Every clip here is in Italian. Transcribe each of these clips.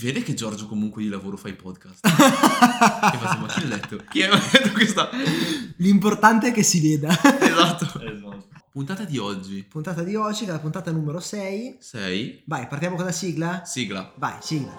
Vede che Giorgio comunque di lavoro fa i podcast. che facciamo? Chi l'ha detto? Chi ha detto questa? L'importante è che si veda. Esatto. Puntata di oggi. puntata di oggi, la puntata numero 6. 6. Vai, partiamo con la sigla? Sigla. Vai, sigla.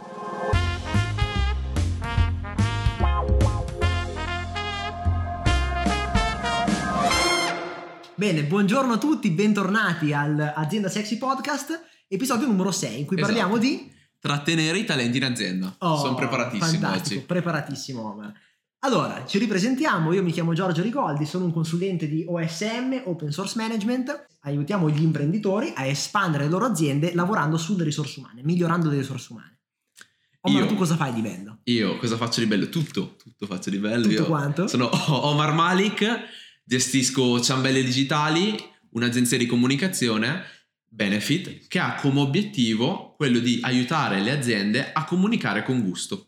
Bene, buongiorno a tutti, bentornati al Azienda Sexy Podcast, episodio numero 6, in cui Esatto. parliamo di... Trattenere i talenti in azienda. Oh, Sono preparatissimo oggi. preparatissimo Omar. Allora, ci ripresentiamo, io mi chiamo Giorgio Rigoldi, sono un consulente di OSM, Open Source Management, aiutiamo gli imprenditori a espandere le loro aziende lavorando sulle risorse umane, migliorando le risorse umane. Omar, Io- tu cosa fai di bello? Io cosa faccio di bello? Tutto. Tutto faccio di bello. Tutto Io quanto? Sono Omar Malik, gestisco Ciambelle Digitali, un'agenzia di comunicazione, Benefit, che ha come obiettivo quello di aiutare le aziende a comunicare con gusto.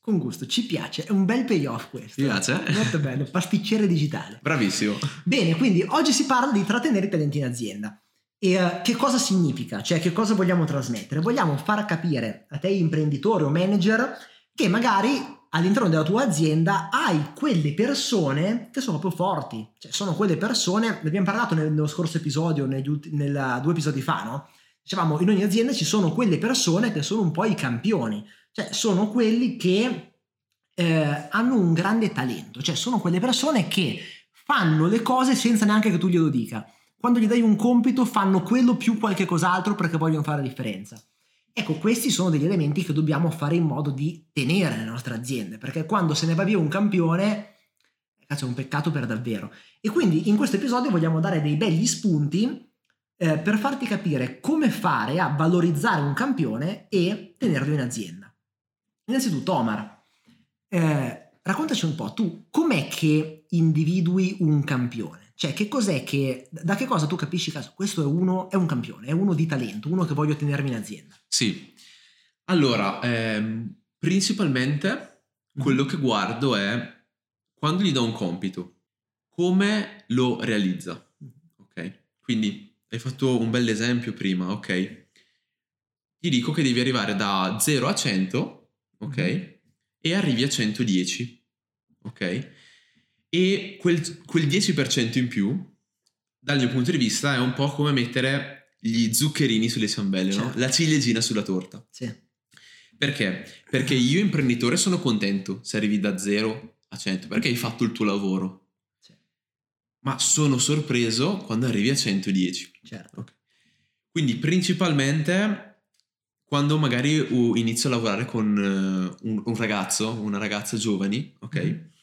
Con gusto, ci piace, è un bel payoff questo. Ti piace? Molto bello, pasticcere digitale. Bravissimo. Bene, quindi oggi si parla di trattenere i talenti in azienda. E eh, che cosa significa? Cioè, che cosa vogliamo trasmettere? Vogliamo far capire a te, imprenditore o manager, che magari all'interno della tua azienda hai quelle persone che sono proprio forti. Cioè, sono quelle persone, ne abbiamo parlato nel- nello scorso episodio, negli ulti- due episodi fa, no? Dicevamo, in ogni azienda ci sono quelle persone che sono un po' i campioni. Cioè, sono quelli che eh, hanno un grande talento. Cioè, sono quelle persone che fanno le cose senza neanche che tu glielo dica. Quando gli dai un compito fanno quello più qualche cos'altro perché vogliono fare la differenza. Ecco, questi sono degli elementi che dobbiamo fare in modo di tenere nelle nostre aziende, perché quando se ne va via un campione, cazzo, è un peccato per davvero. E quindi in questo episodio vogliamo dare dei begli spunti eh, per farti capire come fare a valorizzare un campione e tenerlo in azienda. Innanzitutto, Omar, eh, raccontaci un po', tu com'è che individui un campione? Cioè, che cos'è che, da che cosa tu capisci che questo è uno, è un campione, è uno di talento, uno che voglio tenermi in azienda? Sì. Allora, ehm, principalmente quello che guardo è quando gli do un compito, come lo realizza. Ok? Quindi hai fatto un bel esempio prima, ok? Ti dico che devi arrivare da 0 a 100, ok? Mhm. E arrivi a 110, ok? E quel, quel 10% in più, dal mio punto di vista, è un po' come mettere gli zuccherini sulle ciambelle, no? Certo. La ciliegina sulla torta. Sì. Perché? Perché io imprenditore sono contento se arrivi da 0 a 100, perché hai fatto il tuo lavoro. Sì. Ma sono sorpreso quando arrivi a 110. Certo. Ok. Quindi principalmente quando magari inizio a lavorare con uh, un, un ragazzo, una ragazza giovani, ok? Mhm.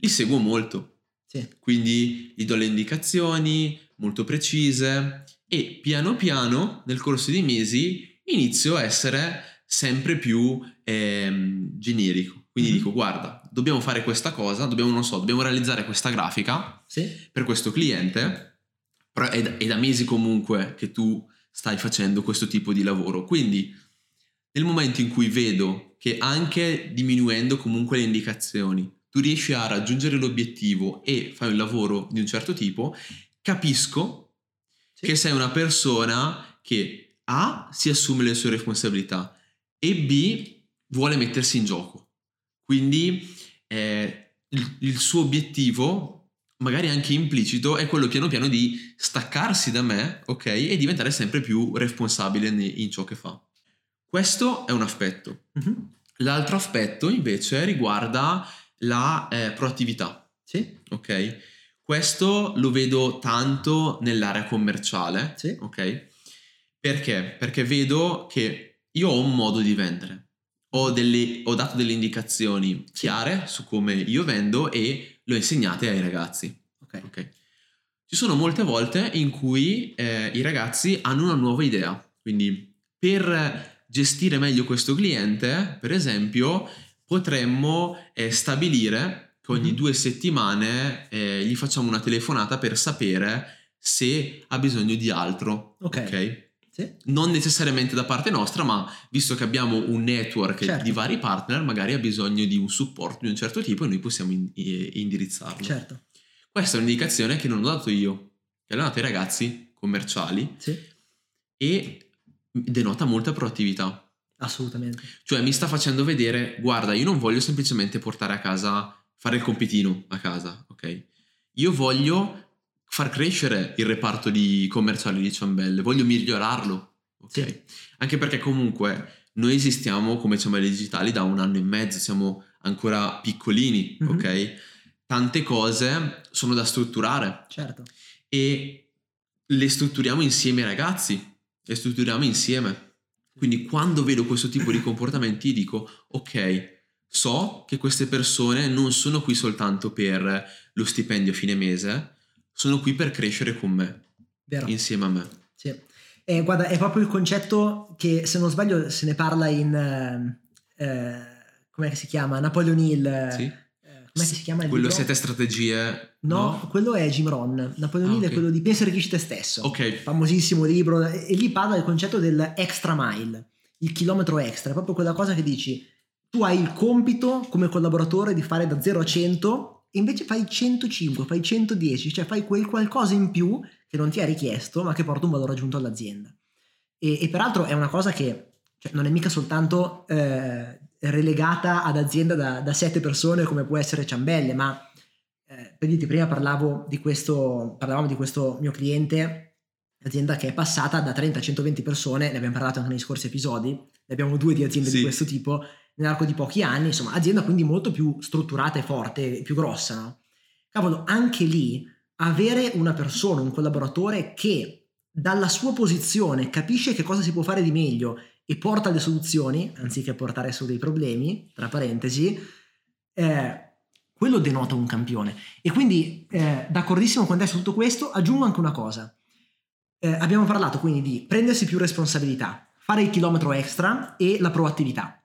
Li seguo molto. Sì. Quindi gli do le indicazioni molto precise e piano piano nel corso dei mesi inizio a essere sempre più ehm, generico. Quindi Mhm. dico guarda, dobbiamo fare questa cosa, dobbiamo, non so, dobbiamo realizzare questa grafica Sì. per questo cliente, però è da, è da mesi comunque che tu stai facendo questo tipo di lavoro. Quindi nel momento in cui vedo che anche diminuendo comunque le indicazioni, tu riesci a raggiungere l'obiettivo e fai un lavoro di un certo tipo, capisco Sì. che sei una persona che A si assume le sue responsabilità e B vuole mettersi in gioco. Quindi eh, il, il suo obiettivo, magari anche implicito, è quello piano piano di staccarsi da me, ok? E diventare sempre più responsabile in ciò che fa. Questo è un aspetto. Mhm. L'altro aspetto invece riguarda la eh, proattività, Sì. ok? Questo lo vedo tanto nell'area commerciale, Sì. ok? Perché? Perché vedo che io ho un modo di vendere, ho, delle- ho dato delle indicazioni chiare su come io vendo e le ho insegnate ai ragazzi, Ok. ok? Ci sono molte volte in cui eh, i ragazzi hanno una nuova idea, quindi per gestire meglio questo cliente, per esempio, potremmo eh, stabilire che ogni Mhm. due settimane eh, gli facciamo una telefonata per sapere se ha bisogno di altro. Ok. ok? Sì. Non necessariamente da parte nostra, ma visto che abbiamo un network Certo. di vari partner, magari ha bisogno di un supporto di un certo tipo e noi possiamo in- indirizzarlo. Certo. Questa è un'indicazione che non ho dato io, che l'ho data ai ragazzi commerciali Sì. e denota molta proattività. Assolutamente. Cioè mi sta facendo vedere, guarda, io non voglio semplicemente portare a casa, fare il compitino a casa, ok? Io voglio far crescere il reparto di commerciale di ciambelle, voglio migliorarlo, ok? Sì. Anche perché comunque noi esistiamo come ciambelle digitali da un anno e mezzo, siamo ancora piccolini, Mhm. ok? Tante cose sono da strutturare Certo. e le strutturiamo insieme ai ragazzi, le strutturiamo insieme. Quindi quando vedo questo tipo di comportamenti dico, ok, so che queste persone non sono qui soltanto per lo stipendio a fine mese, sono qui per crescere con me, Vero. insieme a me. Sì. Eh, guarda, è proprio il concetto che, se non sbaglio, se ne parla in... eh, eh, com'è che si chiama? Napoleon Hill. Sì? Che si chiama il Quello libro? sette strategie... No, quello è Jim Ron. Napoleon Ah, Hill ok. è quello di Pensa e te stesso. Ok, Famosissimo libro. E e lì parla del concetto del extra mile, il chilometro extra. È proprio quella cosa che dici, tu hai il compito come collaboratore di fare da 0 a 100 e invece fai 105, fai 110, cioè fai quel qualcosa in più che non ti è richiesto ma che porta un valore aggiunto all'azienda. E, e peraltro è una cosa che cioè, non è mica soltanto eh, relegata ad azienda da, da 7 persone come può essere Ciambelle, ma eh, per dirti, prima parlavo di questo, parlavamo di questo mio cliente, azienda che è passata da 30 a 120 persone, ne abbiamo parlato anche nei scorsi episodi, ne abbiamo due di aziende di Sì. questo tipo nell'arco di pochi anni, insomma, azienda quindi molto più strutturata e forte, più grossa, no? Cavolo, anche lì avere una persona, un collaboratore che dalla sua posizione capisce che cosa si può fare di meglio e porta le soluzioni, anziché portare solo dei problemi, tra parentesi, eh, quello denota un campione. E quindi, eh, d'accordissimo con te su tutto questo, aggiungo anche una cosa. Eh, abbiamo parlato quindi di prendersi più responsabilità, fare il chilometro extra e la proattività.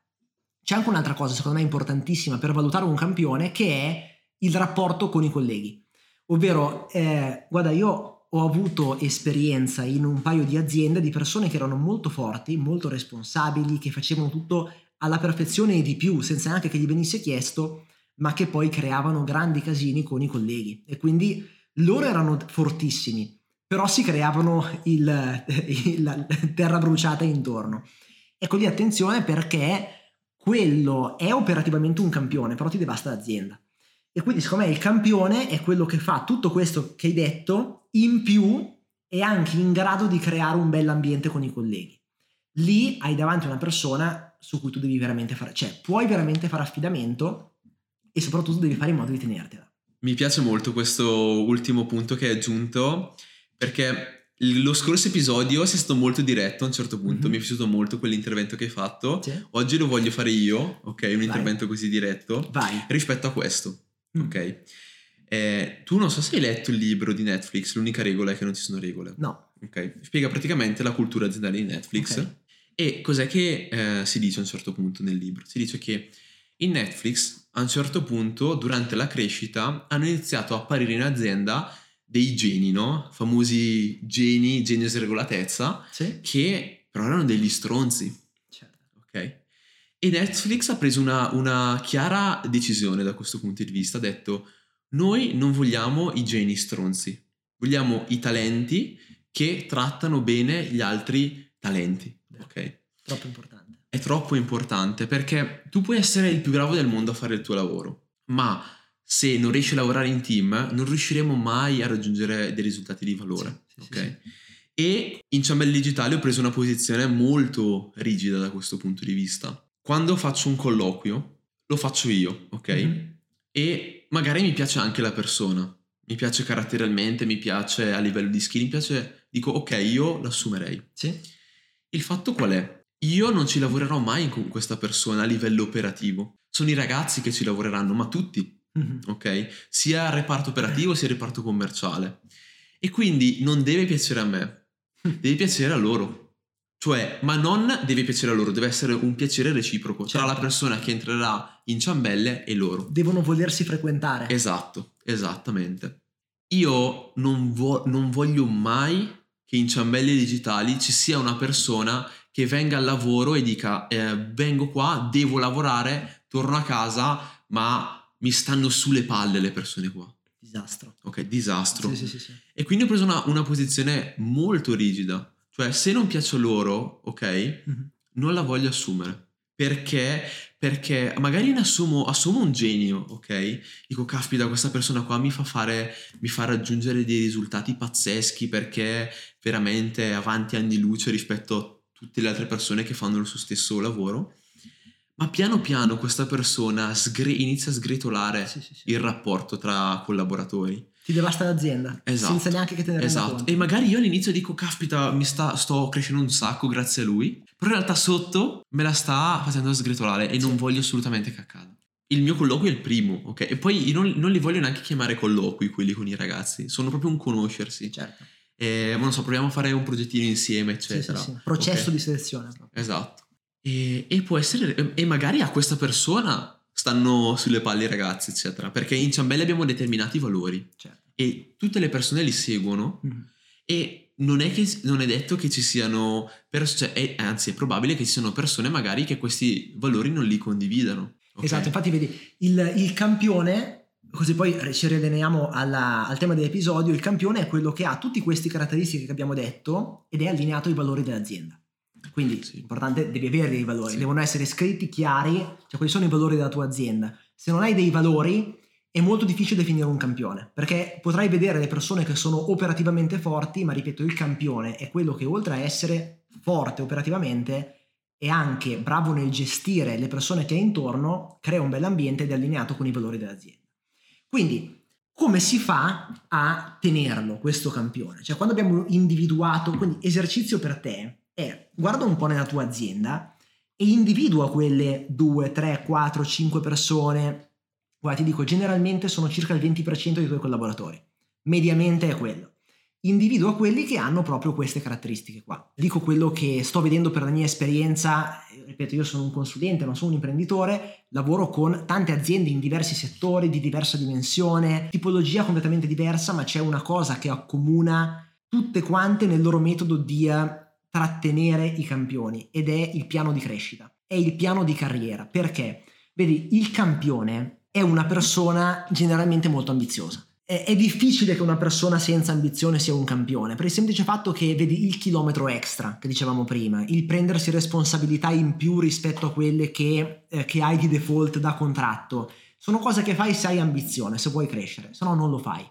C'è anche un'altra cosa, secondo me, importantissima per valutare un campione, che è il rapporto con i colleghi. Ovvero, eh, guarda, io ho avuto esperienza in un paio di aziende di persone che erano molto forti, molto responsabili, che facevano tutto alla perfezione e di più, senza neanche che gli venisse chiesto, ma che poi creavano grandi casini con i colleghi. E quindi loro erano fortissimi, però si creavano il, il- la terra bruciata intorno. Ecco lì attenzione perché quello è operativamente un campione, però ti devasta l'azienda. E quindi secondo me il campione è quello che fa tutto questo che hai detto in più e anche in grado di creare un bell'ambiente con i colleghi. Lì hai davanti una persona su cui tu devi veramente fare, cioè puoi veramente fare affidamento e soprattutto devi fare in modo di tenertela. Mi piace molto questo ultimo punto che hai aggiunto perché lo scorso episodio sei stato molto diretto a un certo punto, Mhm. mi è piaciuto molto quell'intervento che hai fatto. Sì? Oggi lo voglio fare io, ok? Un Vai. intervento così diretto Vai. rispetto a questo, Mm. ok? Eh, tu non so se hai letto il libro di Netflix, l'unica regola è che non ci sono regole. No. Ok, spiega praticamente la cultura aziendale di Netflix Ok. e cos'è che eh, si dice a un certo punto nel libro? Si dice che in Netflix a un certo punto durante la crescita hanno iniziato a apparire in azienda dei geni, no? Famosi geni, genius regolatezza, Sì? che però erano degli stronzi, Certo. ok? E Netflix ha preso una, una chiara decisione da questo punto di vista, ha detto noi non vogliamo i geni stronzi, vogliamo i talenti che trattano bene gli altri talenti, ok? Troppo importante. È troppo importante perché tu puoi essere il più bravo del mondo a fare il tuo lavoro, ma se non riesci a lavorare in team non riusciremo mai a raggiungere dei risultati di valore, Sì, sì, ok? sì. E in Ciambelli Digitali ho preso una posizione molto rigida da questo punto di vista. Quando faccio un colloquio, lo faccio io, ok? Mhm. E magari mi piace anche la persona, mi piace caratterialmente, mi piace a livello di skill, mi piace, dico ok, io l'assumerei. Sì? Il fatto qual è? Io non ci lavorerò mai con questa persona a livello operativo. Sono i ragazzi che ci lavoreranno, ma tutti, Mhm. ok? Sia il reparto operativo sia il reparto commerciale. E quindi non deve piacere a me, deve piacere a loro. Cioè, ma non deve piacere a loro, deve essere un piacere reciproco tra Certo. la persona che entrerà in ciambelle e loro. Devono volersi frequentare. Esatto, esattamente. Io non, vo- non voglio mai che in ciambelle digitali ci sia una persona che venga al lavoro e dica eh, vengo qua, devo lavorare, torno a casa, ma mi stanno sulle palle le persone qua. Disastro. Ok, disastro. Sì, sì, sì, sì. E quindi ho preso una, una posizione molto rigida. Cioè, se non piaccio loro, ok, Mhm. non la voglio assumere. Perché? Perché magari ne assumo, assumo un genio, ok? Dico, caspita, questa persona qua mi fa fare, mi fa raggiungere dei risultati pazzeschi perché veramente è avanti anni luce rispetto a tutte le altre persone che fanno suo stesso lavoro. Ma piano piano questa persona sgre- inizia a sgretolare Sì, sì, sì. il rapporto tra collaboratori. Ti devasta l'azienda Esatto. senza neanche che te ne renda Esatto. conto. E magari io all'inizio dico, caspita, mi sta, sto crescendo un sacco grazie a lui. Però in realtà sotto me la sta facendo sgretolare e non Sì. voglio assolutamente che accada. Il mio colloquio è il primo, ok? E poi io non, non li voglio neanche chiamare colloqui quelli con i ragazzi. Sono proprio un conoscersi. Certo. E, non so, proviamo a fare un progettino insieme, Sì, eccetera. sì, sì. Processo Ok? di selezione. proprio. Esatto. E, e può essere... E magari a questa persona stanno sulle palle i ragazzi, eccetera. Perché in Ciambelli abbiamo determinati valori. Certo. E tutte le persone li seguono Mhm. e non è, che, non è detto che ci siano, pers- cioè, è- anzi è probabile che ci siano persone magari che questi valori non li condividano. ok? Esatto, infatti vedi, il, il campione, così poi ci rialleniamo alla- al tema dell'episodio, il campione è quello che ha tutte queste caratteristiche che abbiamo detto ed è allineato ai valori dell'azienda. Quindi, Sì. importante, devi avere dei valori, Sì. devono essere scritti, chiari, cioè quali sono i valori della tua azienda. Se non hai dei valori è molto difficile definire un campione, perché potrai vedere le persone che sono operativamente forti, ma ripeto, il campione è quello che oltre a essere forte operativamente è anche bravo nel gestire le persone che ha intorno, crea un bell'ambiente ed è allineato con i valori dell'azienda. Quindi, come si fa a tenerlo questo campione? Cioè, quando abbiamo individuato, quindi esercizio per te è guarda un po' nella tua azienda e individua quelle 2, 3, 4, 5 persone. Guarda, ti dico, generalmente sono circa il 20% dei tuoi collaboratori. Mediamente è quello. Individua quelli che hanno proprio queste caratteristiche qua. Dico quello che sto vedendo per la mia esperienza, eh, ripeto, io sono un consulente, non sono un imprenditore, lavoro con tante aziende in diversi settori, di diversa dimensione, tipologia completamente diversa, ma c'è una cosa che accomuna tutte quante nel loro metodo di eh, trattenere i campioni ed è il piano di crescita, è il piano di carriera. Perché? Vedi, il campione è una persona generalmente molto ambiziosa. È, è difficile che una persona senza ambizione sia un campione, per il semplice fatto che vedi il chilometro extra che dicevamo prima, il prendersi responsabilità in più rispetto a quelle che, eh, che hai di default da contratto. Sono cose che fai se hai ambizione, se vuoi crescere, se no non lo fai.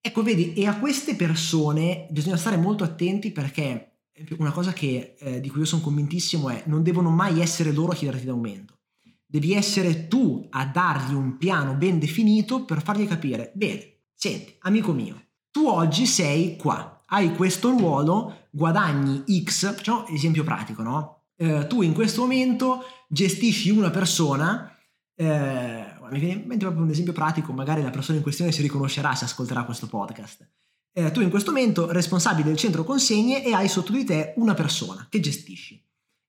Ecco, vedi, e a queste persone bisogna stare molto attenti perché una cosa che, eh, di cui io sono convintissimo è non devono mai essere loro a chiederti l'aumento. Devi essere tu a dargli un piano ben definito per fargli capire, bene, senti, amico mio, tu oggi sei qua, hai questo ruolo, guadagni X, facciamo esempio pratico, no? Eh, tu in questo momento gestisci una persona, eh, mi viene in mente proprio un esempio pratico, magari la persona in questione si riconoscerà se ascolterà questo podcast. Eh, tu in questo momento responsabile del centro consegne e hai sotto di te una persona che gestisci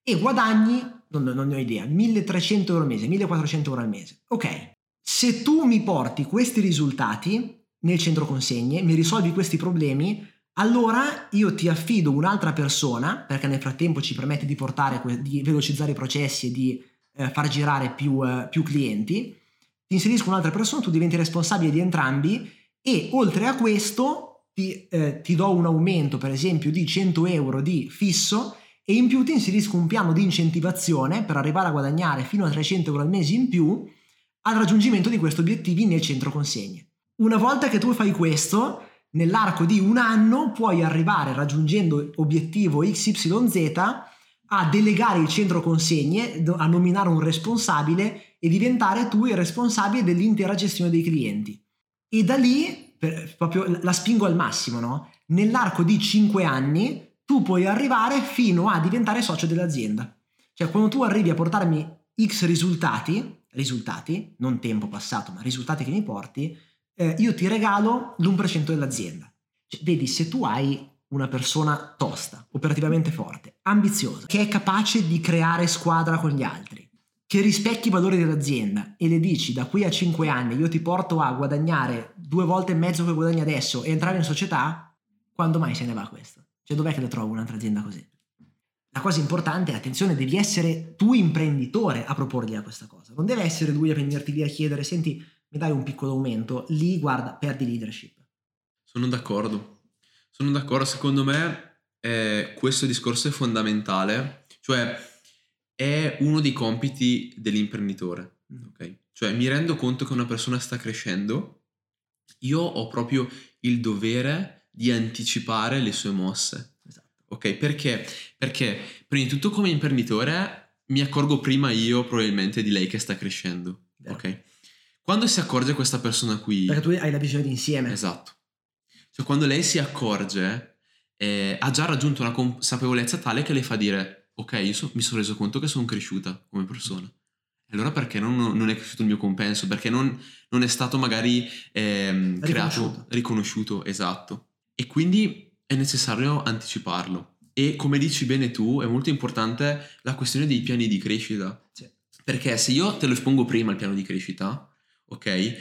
e guadagni, non, non ne ho idea, 1300 euro al mese, 1400 euro al mese. Ok, se tu mi porti questi risultati nel centro consegne, mi risolvi questi problemi, allora io ti affido un'altra persona, perché nel frattempo ci permette di portare, di velocizzare i processi e di eh, far girare più, eh, più clienti, ti inserisco un'altra persona, tu diventi responsabile di entrambi e oltre a questo ti, eh, ti do un aumento per esempio di 100 euro di fisso e in più ti inserisco un piano di incentivazione per arrivare a guadagnare fino a 300 euro al mese in più al raggiungimento di questi obiettivi nel centro consegne. Una volta che tu fai questo, nell'arco di un anno puoi arrivare raggiungendo obiettivo XYZ a delegare il centro consegne, a nominare un responsabile e diventare tu il responsabile dell'intera gestione dei clienti. E da lì, per, proprio la spingo al massimo, no? Nell'arco di 5 anni tu puoi arrivare fino a diventare socio dell'azienda. Cioè quando tu arrivi a portarmi X risultati, risultati, non tempo passato, ma risultati che mi porti, eh, io ti regalo l'1% dell'azienda. Cioè, vedi, se tu hai una persona tosta, operativamente forte, ambiziosa, che è capace di creare squadra con gli altri, che rispecchi i valori dell'azienda e le dici da qui a 5 anni io ti porto a guadagnare due volte e mezzo che guadagni adesso e entrare in società, quando mai se ne va questo? Cioè dov'è che lo trovo un'altra azienda così? La cosa importante è, attenzione, devi essere tu imprenditore a proporgli a questa cosa. Non deve essere lui a venirti lì a chiedere, senti, mi dai un piccolo aumento, lì guarda, perdi leadership. Sono d'accordo. Sono d'accordo, secondo me eh, questo discorso è fondamentale. Cioè, è uno dei compiti dell'imprenditore, Mm. ok? Cioè mi rendo conto che una persona sta crescendo, io ho proprio il dovere di anticipare le sue mosse, Esatto. ok? Perché? Perché prima di tutto come imprenditore mi accorgo prima io probabilmente di lei che sta crescendo, Vero. ok? Quando si accorge questa persona qui... Perché tu hai la visione d'insieme. Esatto. Cioè, quando lei si accorge, eh, ha già raggiunto una consapevolezza tale che le fa dire: Ok, io so- mi sono reso conto che sono cresciuta come persona. Allora perché non, non è cresciuto il mio compenso? Perché non, non è stato magari ehm, creato, Riconosciuto. esatto. E quindi è necessario anticiparlo. E come dici bene tu, è molto importante la questione dei piani di crescita. Sì. Perché se io te lo espongo prima il piano di crescita, ok?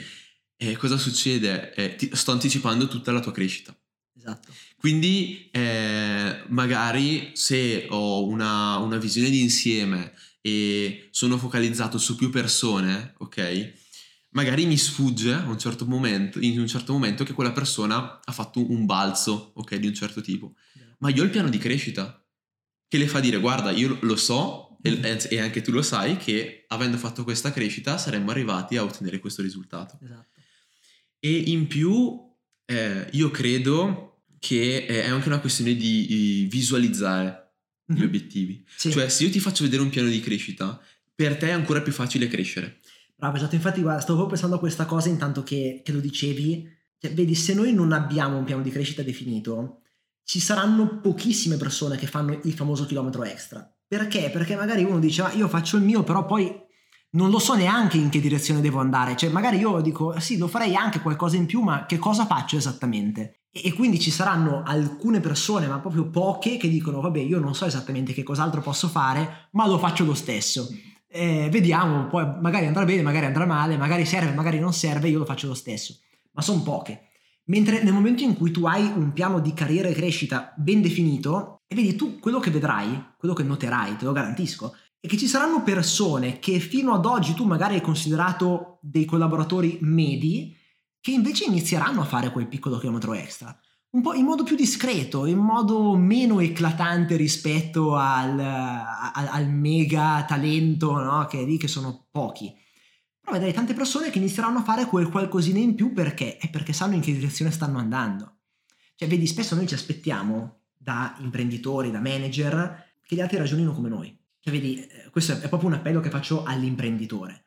E cosa succede? Eh, ti- sto anticipando tutta la tua crescita. Esatto. Quindi eh, magari se ho una, una visione di insieme e sono focalizzato su più persone, ok? Magari mi sfugge a un certo momento, in un certo momento che quella persona ha fatto un balzo, ok, di un certo tipo. Ma io ho il piano di crescita che le fa dire guarda, io lo so e, e anche tu lo sai che avendo fatto questa crescita saremmo arrivati a ottenere questo risultato. Esatto. E in più eh, io credo che eh, è anche una questione di, di visualizzare gli Mhm. obiettivi. Sì. Cioè se io ti faccio vedere un piano di crescita, per te è ancora più facile crescere. Bravo, esatto. Infatti, guarda, stavo proprio pensando a questa cosa intanto che, che lo dicevi. Cioè, vedi, se noi non abbiamo un piano di crescita definito, ci saranno pochissime persone che fanno il famoso chilometro extra. Perché? Perché magari uno dice, ma io faccio il mio, però poi non lo so neanche in che direzione devo andare. Cioè, magari io dico, sì, lo farei anche qualcosa in più, ma che cosa faccio esattamente? E, quindi ci saranno alcune persone, ma proprio poche, che dicono, vabbè, io non so esattamente che cos'altro posso fare, ma lo faccio lo stesso. Eh, vediamo, poi magari andrà bene, magari andrà male, magari serve, magari non serve, io lo faccio lo stesso. Ma sono poche. Mentre nel momento in cui tu hai un piano di carriera e crescita ben definito, e vedi tu quello che vedrai, quello che noterai, te lo garantisco, è che ci saranno persone che fino ad oggi tu magari hai considerato dei collaboratori medi, che invece inizieranno a fare quel piccolo chilometro extra. Un po' in modo più discreto, in modo meno eclatante rispetto al, al- al mega talento, no? che lì che sono pochi. Però vedrai tante persone che inizieranno a fare quel qualcosina in più perché? È perché sanno in che direzione stanno andando. Cioè, vedi, spesso noi ci aspettiamo da imprenditori, da manager, che gli altri ragionino come noi. Cioè, vedi, eh, questo è proprio un appello che faccio all'imprenditore.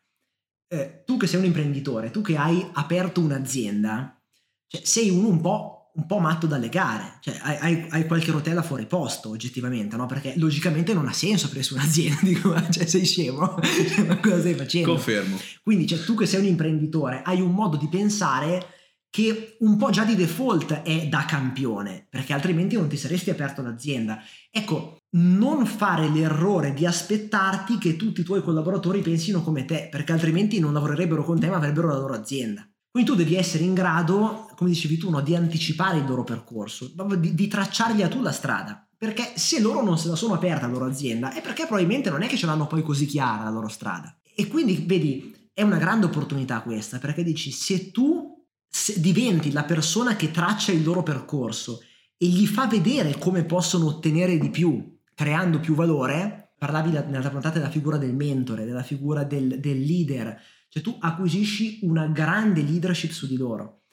Eh, tu che sei un imprenditore, tu che hai aperto un'azienda, cioè, sei uno un po', un po' matto dalle gare, cioè, hai, hai- qualche rotella fuori posto, oggettivamente, no? Perché logicamente non ha senso aprire su un'azienda, dico, cioè, sei scemo? Ma cosa stai facendo? Confermo. Quindi, cioè, tu che sei un imprenditore, hai un modo di pensare che un po' già di default è da campione, perché altrimenti non ti saresti aperto l'azienda. Ecco, non fare l'errore di aspettarti che tutti i tuoi collaboratori pensino come te, perché altrimenti non lavorerebbero con te ma avrebbero la loro azienda. Quindi tu devi essere in grado, come dicevi tu, no, di anticipare il loro percorso, di, di tracciargli a tu la strada. Perché se loro non se la sono aperta la loro azienda è perché probabilmente non è che ce l'hanno poi così chiara la loro strada. E quindi, vedi, è una grande opportunità questa, perché dici, se tu se diventi la persona che traccia il loro percorso e gli fa vedere come possono ottenere di più, creando più valore, parlavi la- nella puntata della figura del mentore, della figura del, del leader, cioè tu acquisisci una grande leadership su di loro.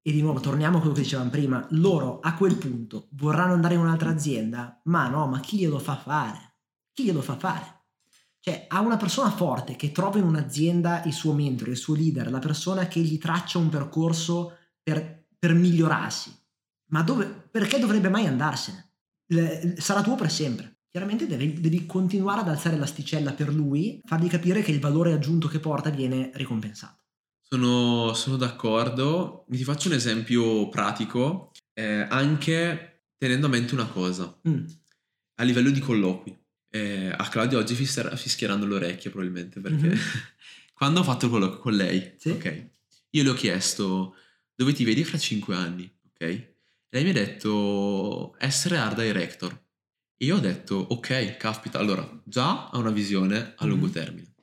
E di nuovo torniamo a quello che dicevamo prima, loro a quel punto vorranno andare in un'altra azienda, ma no, ma chi glielo fa fare? Chi glielo fa fare? Cioè, a una persona forte che trova in un'azienda il suo mentore, il suo leader, la persona che gli traccia un percorso per, per migliorarsi. Ma dove, perché dovrebbe mai andarsene? Le- sarà tuo per sempre. Chiaramente devi, devi continuare ad alzare l'asticella per lui, fargli capire che il valore aggiunto che porta viene ricompensato. Sono, sono d'accordo. Ti faccio un esempio pratico, eh, anche tenendo a mente una cosa, Mm, a livello di colloqui. Eh, a Claudio oggi fischierà- fischieranno le orecchie probabilmente perché Mhm. quando ho fatto il colloquio con lei, Sì. ok, io le ho chiesto dove ti vedi fra cinque anni, ok? Lei mi ha detto essere art director. E io ho detto ok, caspita, allora già ha una visione a lungo Mhm. termine,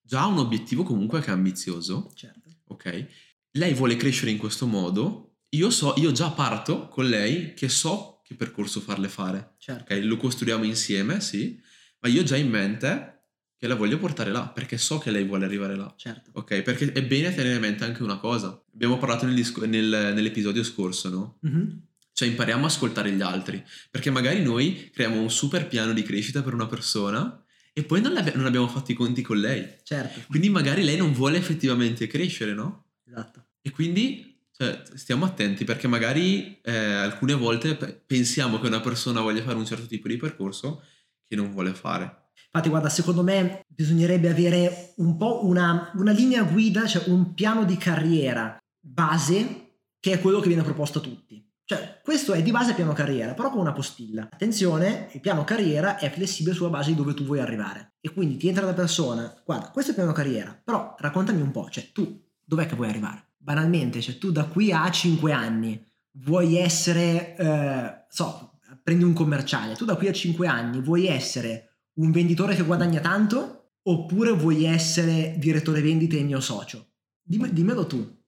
già ha un obiettivo comunque che è ambizioso, certo. ok? Lei vuole crescere in questo modo, io so, io già parto con lei che so che percorso farle fare, certo. ok? Lo costruiamo insieme, sì, ma io ho già in mente che la voglio portare là, perché so che lei vuole arrivare là. Certo. Ok, perché è bene tenere in mente anche una cosa. Abbiamo parlato nel nel- nell'episodio scorso, no? Mhm. Cioè impariamo a ascoltare gli altri, perché magari noi creiamo un super piano di crescita per una persona e poi non, non abbiamo fatto i conti con lei. Certo. Quindi magari lei non vuole effettivamente crescere, no? Esatto. E quindi cioè, stiamo attenti perché magari eh, alcune volte pe- pensiamo che una persona voglia fare un certo tipo di percorso che non vuole fare. Infatti, guarda, secondo me bisognerebbe avere un po' una, una linea guida, cioè un piano di carriera base che è quello che viene proposto a tutti. Cioè, questo è di base piano carriera, però con una postilla. Attenzione, il piano carriera è flessibile sulla base di dove tu vuoi arrivare. E quindi ti entra la persona, guarda, questo è il piano carriera, però raccontami un po', cioè tu dov'è che vuoi arrivare? Banalmente, cioè tu da qui a 5 anni vuoi essere, eh, so, prendi un commerciale, tu da qui a 5 anni vuoi essere un venditore che guadagna tanto oppure vuoi essere direttore vendite e mio socio? Dimm- dimmelo tu,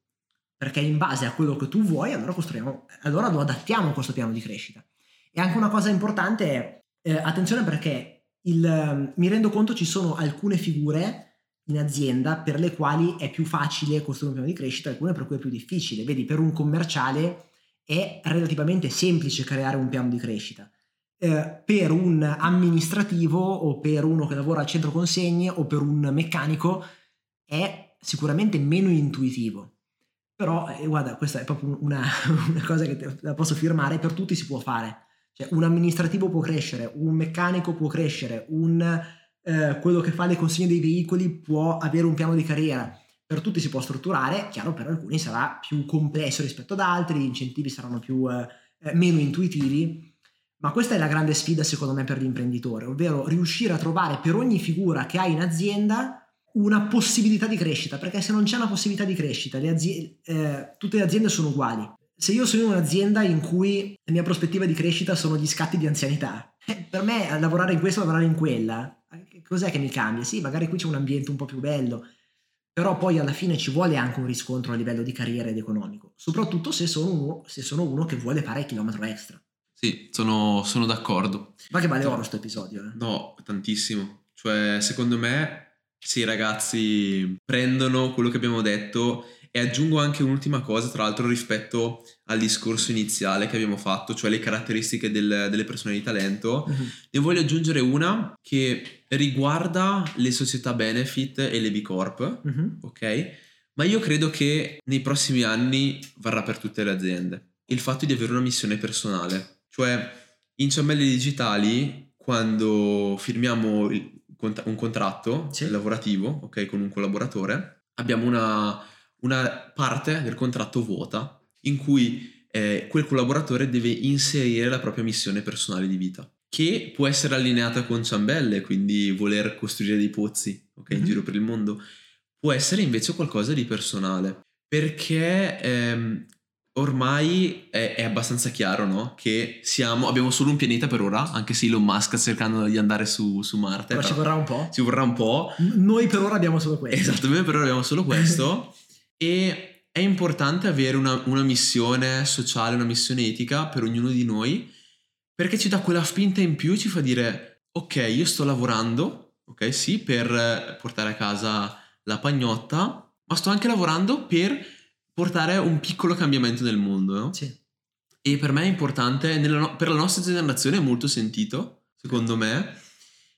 perché in base a quello che tu vuoi allora costruiamo, allora lo adattiamo questo piano di crescita. E anche una cosa importante è, eh, attenzione perché il, ehm, mi rendo conto ci sono alcune figure in azienda per le quali è più facile costruire un piano di crescita, alcune per cui è più difficile. Vedi, per un commerciale è relativamente semplice creare un piano di crescita. Eh, per un amministrativo o per uno che lavora al centro consegne o per un meccanico è sicuramente meno intuitivo. Però, eh, guarda, questa è proprio una, una cosa che te- la posso firmare, per tutti si può fare. Cioè, un amministrativo può crescere, un meccanico può crescere, un, eh, quello che fa le consegne dei veicoli può avere un piano di carriera. Per tutti si può strutturare, chiaro, per alcuni sarà più complesso rispetto ad altri, gli incentivi saranno più, eh, eh, meno intuitivi. Ma questa è la grande sfida secondo me per l'imprenditore, ovvero riuscire a trovare per ogni figura che hai in azienda una possibilità di crescita, perché se non c'è una possibilità di crescita, le azie- eh, tutte le aziende sono uguali. Se io sono in un'azienda in cui la mia prospettiva di crescita sono gli scatti di anzianità, eh, per me lavorare in questo, lavorare in quella, eh, cos'è che mi cambia? Sì, magari qui c'è un ambiente un po' più bello, però poi alla fine ci vuole anche un riscontro a livello di carriera ed economico, soprattutto se sono uno, se sono uno che vuole fare il chilometro extra. Sì, sono, sono d'accordo. Ma che vale oro sto episodio, eh? No, tantissimo. Cioè, secondo me, i ragazzi prendono quello che abbiamo detto e aggiungo anche un'ultima cosa, tra l'altro, rispetto al discorso iniziale che abbiamo fatto, cioè le caratteristiche del- delle persone di talento, Mhm. ne voglio aggiungere una che riguarda le società benefit e le B Corp, Mhm. ok? Ma io credo che nei prossimi anni varrà per tutte le aziende. Il fatto di avere una missione personale. Cioè, in ciambelle digitali, quando firmiamo il un contratto Sì. lavorativo, ok, con un collaboratore, abbiamo una, una parte del contratto vuota in cui eh, quel collaboratore deve inserire la propria missione personale di vita, che può essere allineata con ciambelle, quindi voler costruire dei pozzi, ok, in Mhm. giro per il mondo, può essere invece qualcosa di personale, perché ehm, ormai è, è abbastanza chiaro, no? Che siamo, abbiamo solo un pianeta per ora, anche se Elon Musk sta cercando di andare su, su Marte. Però ci vorrà un po'. ci vorrà un po'. N- Noi per ora abbiamo solo questo. Esatto, noi per ora abbiamo solo questo. e è importante avere una, una missione sociale, una missione etica per ognuno di noi, perché ci dà quella spinta in più, ci fa dire, ok, io sto lavorando, ok, sì, per portare a casa la pagnotta, ma sto anche lavorando per portare un piccolo cambiamento nel mondo, no? Sì. E per me è importante, no- per la nostra generazione è molto sentito, secondo me.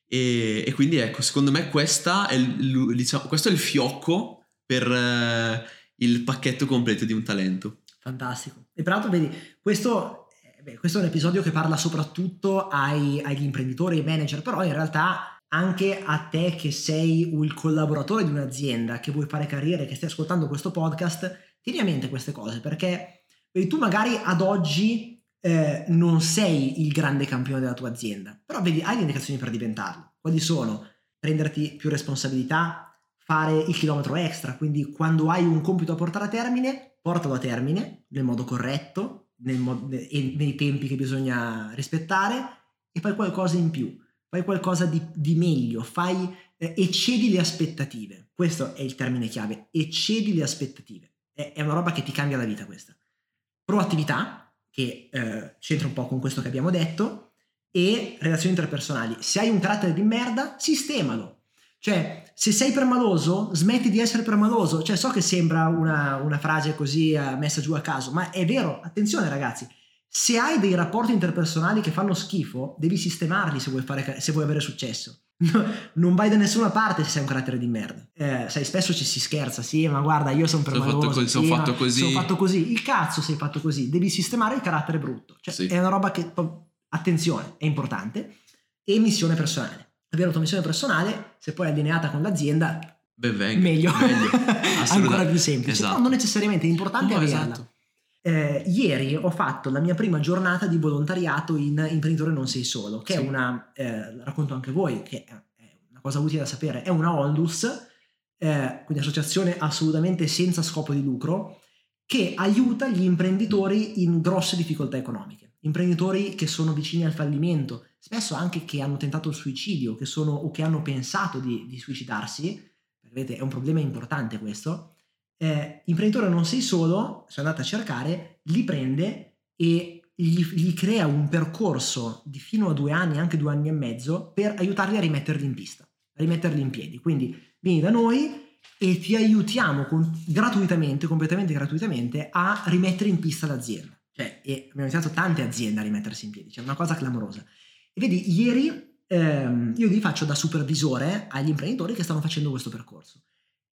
E, e quindi ecco, secondo me questa è il, diciamo, questo è il fiocco per eh, il pacchetto completo di un talento. Fantastico. E peraltro, vedi, questo, eh, beh, questo è un episodio che parla soprattutto ai- agli imprenditori e ai manager, però in realtà anche a te che sei il collaboratore di un'azienda, che vuoi fare carriera che stai ascoltando questo podcast, tieni a mente queste cose perché vedi, tu magari ad oggi eh, non sei il grande campione della tua azienda, però vedi, hai le indicazioni per diventarlo. Quali sono? Prenderti più responsabilità, fare il chilometro extra, quindi quando hai un compito da portare a termine, portalo a termine nel modo corretto nel mo- e nei tempi che bisogna rispettare e fai qualcosa in più, fai qualcosa di, di meglio, fai, eh, eccedi le aspettative. Questo è il termine chiave, eccedi le aspettative. È, una roba che ti cambia la vita questa. Proattività, che eh, c'entra un po' con questo che abbiamo detto, e relazioni interpersonali. Se hai un carattere di merda, sistemalo. Cioè, se sei permaloso, smetti di essere permaloso. Cioè, so che sembra una, una frase così uh, messa giù a caso, ma è vero. Attenzione, ragazzi. Se hai dei rapporti interpersonali che fanno schifo, devi sistemarli se vuoi, fare, se vuoi avere successo. Non vai da nessuna parte se sei un carattere di merda. Eh, sai, spesso ci si scherza, sì, ma guarda, io sono permaloso. Sono sì, sono fatto così. Sono fatto così. Il cazzo sei fatto così. Devi sistemare il carattere brutto. Cioè, sì. è una roba che, attenzione, è importante. E missione personale avere la tua missione personale, se poi è allineata con l'azienda, ben venga, meglio, meglio. ancora più semplice. Esatto. No, non necessariamente, è importante no, averla. Esatto. Eh, ieri ho fatto la mia prima giornata di volontariato in Imprenditore Non Sei Solo, che sì. è una, eh, racconto anche voi, che è una cosa utile da sapere, è una Ondus, eh, quindi associazione assolutamente senza scopo di lucro, che aiuta gli imprenditori in grosse difficoltà economiche, imprenditori che sono vicini al fallimento, spesso anche che hanno tentato il suicidio che sono, o che hanno pensato di, di suicidarsi, vedete è un problema importante questo, eh, imprenditore non sei solo, se andate a cercare, li prende e gli, gli, crea un percorso di fino a due anni, anche due anni e mezzo, per aiutarli a rimetterli in pista, a rimetterli in piedi. Quindi vieni da noi e ti aiutiamo con, gratuitamente, completamente gratuitamente, a rimettere in pista l'azienda. Cioè, abbiamo iniziato tante aziende a rimettersi in piedi, cioè una cosa clamorosa. E vedi, ieri ehm, io vi faccio da supervisore agli imprenditori che stanno facendo questo percorso.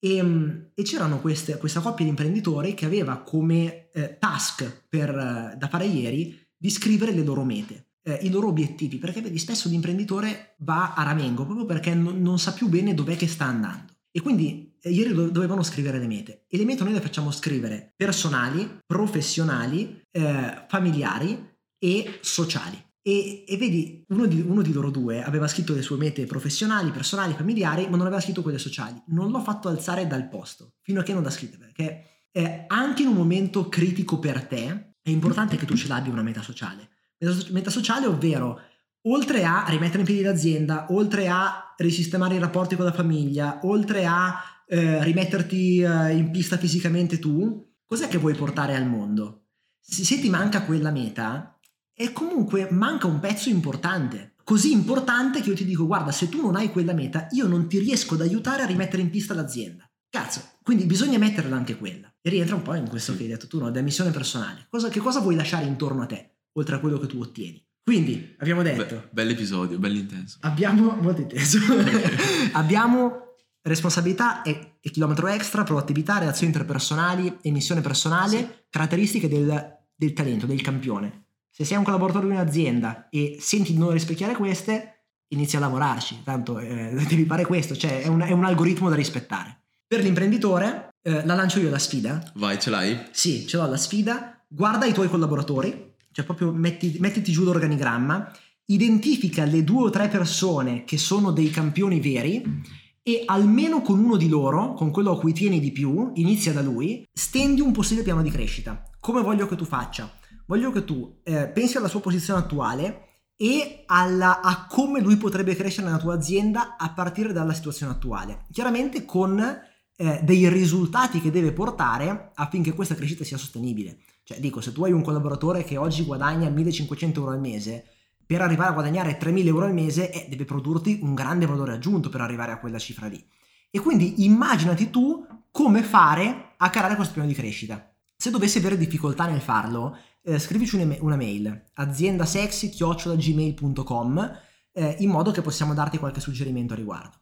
E, ehm, e c'erano queste, questa coppia di imprenditori che aveva come eh, task per, eh, da fare ieri di scrivere le loro mete, eh, i loro obiettivi, perché vedi spesso l'imprenditore va a ramengo proprio perché non, non sa più bene dov'è che sta andando. E quindi eh, ieri dovevano scrivere le mete e le mete noi le facciamo scrivere personali, professionali, eh, familiari e sociali. E, e vedi, uno di, uno di, loro due aveva scritto le sue mete professionali, personali, familiari, ma non aveva scritto quelle sociali. Non l'ho fatto alzare dal posto, fino a che non l'ha scritta, perché eh, anche in un momento critico per te è importante che tu ce l'abbia una meta sociale. Meta, sociale, ovvero, oltre a rimettere in piedi l'azienda, oltre a risistemare i rapporti con la famiglia, oltre a eh, rimetterti eh, in pista fisicamente tu, cos'è che vuoi portare al mondo? Se, se ti manca quella meta, e comunque manca un pezzo importante. Così importante che io ti dico, guarda, se tu non hai quella meta, io non ti riesco ad aiutare a rimettere in pista l'azienda. Cazzo, quindi bisogna metterla anche quella. E rientra un po' in questo che hai detto tu, no? Della missione personale. Cosa, che cosa vuoi lasciare intorno a te, oltre a quello che tu ottieni? Quindi, abbiamo detto... Be- bell'episodio, bell'intenso. Abbiamo... molto intenso. abbiamo responsabilità e, e, chilometro extra, proattività, relazioni interpersonali e missione personale, sì. caratteristiche del, del talento, del campione. Se sei un collaboratore di un'azienda e senti di non rispecchiare queste, inizia a lavorarci, tanto eh, devi fare questo, cioè è un, è un, algoritmo da rispettare. Per l'imprenditore, eh, la lancio io la sfida. Vai, ce l'hai? Sì, ce l'ho la sfida. Guarda i tuoi collaboratori, cioè proprio metti, mettiti giù l'organigramma, identifica le due o tre persone che sono dei campioni veri e almeno con uno di loro, con quello a cui tieni di più, inizia da lui, stendi un possibile piano di crescita. Come voglio che tu faccia? Voglio che tu eh, pensi alla sua posizione attuale e alla, a come lui potrebbe crescere nella tua azienda a partire dalla situazione attuale. Chiaramente con eh, dei risultati che deve portare affinché questa crescita sia sostenibile. Cioè, dico, se tu hai un collaboratore che oggi guadagna 1500 euro al mese, per arrivare a guadagnare 3000 euro al mese eh, deve produrti un grande valore aggiunto per arrivare a quella cifra lì. E quindi immaginati tu come fare a creare questo piano di crescita. Se dovessi avere difficoltà nel farlo, eh, scrivici una, una mail aziendasexy-gmail.com eh, in modo che possiamo darti qualche suggerimento a riguardo.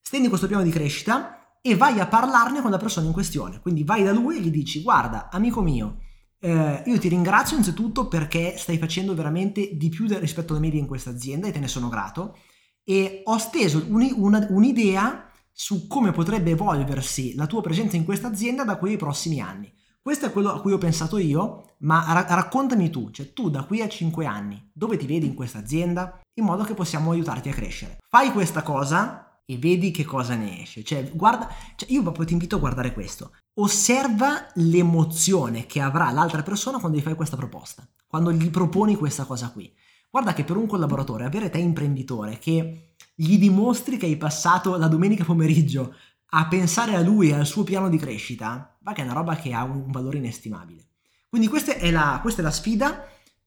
Stendi questo piano di crescita e vai a parlarne con la persona in questione. Quindi vai da lui e gli dici guarda amico mio, eh, io ti ringrazio innanzitutto perché stai facendo veramente di più rispetto alle medie in questa azienda e te ne sono grato e ho steso un, una, un'idea su come potrebbe evolversi la tua presenza in questa azienda da qui ai prossimi anni. Questo è quello a cui ho pensato io, ma ra- raccontami tu, cioè tu da qui a 5 anni, dove ti vedi in questa azienda, in modo che possiamo aiutarti a crescere. Fai questa cosa e vedi che cosa ne esce. Cioè, guarda, cioè io proprio ti invito a guardare questo. Osserva l'emozione che avrà l'altra persona quando gli fai questa proposta, quando gli proponi questa cosa qui. Guarda che per un collaboratore, avere te imprenditore che gli dimostri che hai passato la domenica pomeriggio a pensare a lui e al suo piano di crescita, va che è una roba che ha un valore inestimabile. Quindi questa è la, questa è la sfida.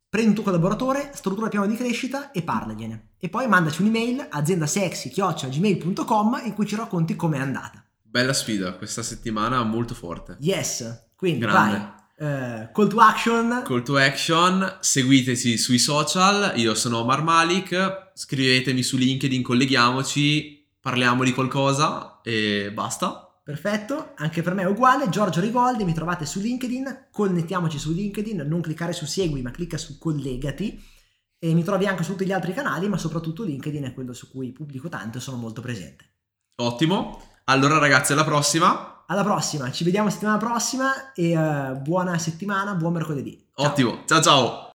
prendi un tuo collaboratore, struttura il piano di crescita e parlagliene. E poi mandaci un'email aziendasexy.gmail.com in cui ci racconti com'è andata. Bella sfida, questa settimana molto forte. Yes, quindi Grande. vai. Eh, call to action. Call to action, seguiteci sui social, io sono Omar Malik, scrivetemi su LinkedIn, colleghiamoci, parliamo di qualcosa e basta. Perfetto, anche per me è uguale, Giorgio Rigoldi, mi trovate su LinkedIn, connettiamoci su LinkedIn, non cliccare su segui ma clicca su collegati e mi trovi anche su tutti gli altri canali, ma soprattutto LinkedIn è quello su cui pubblico tanto e sono molto presente. Ottimo, allora ragazzi alla prossima. Alla prossima, ci vediamo settimana prossima e eh, buona settimana, buon mercoledì. Ciao. Ottimo, ciao ciao.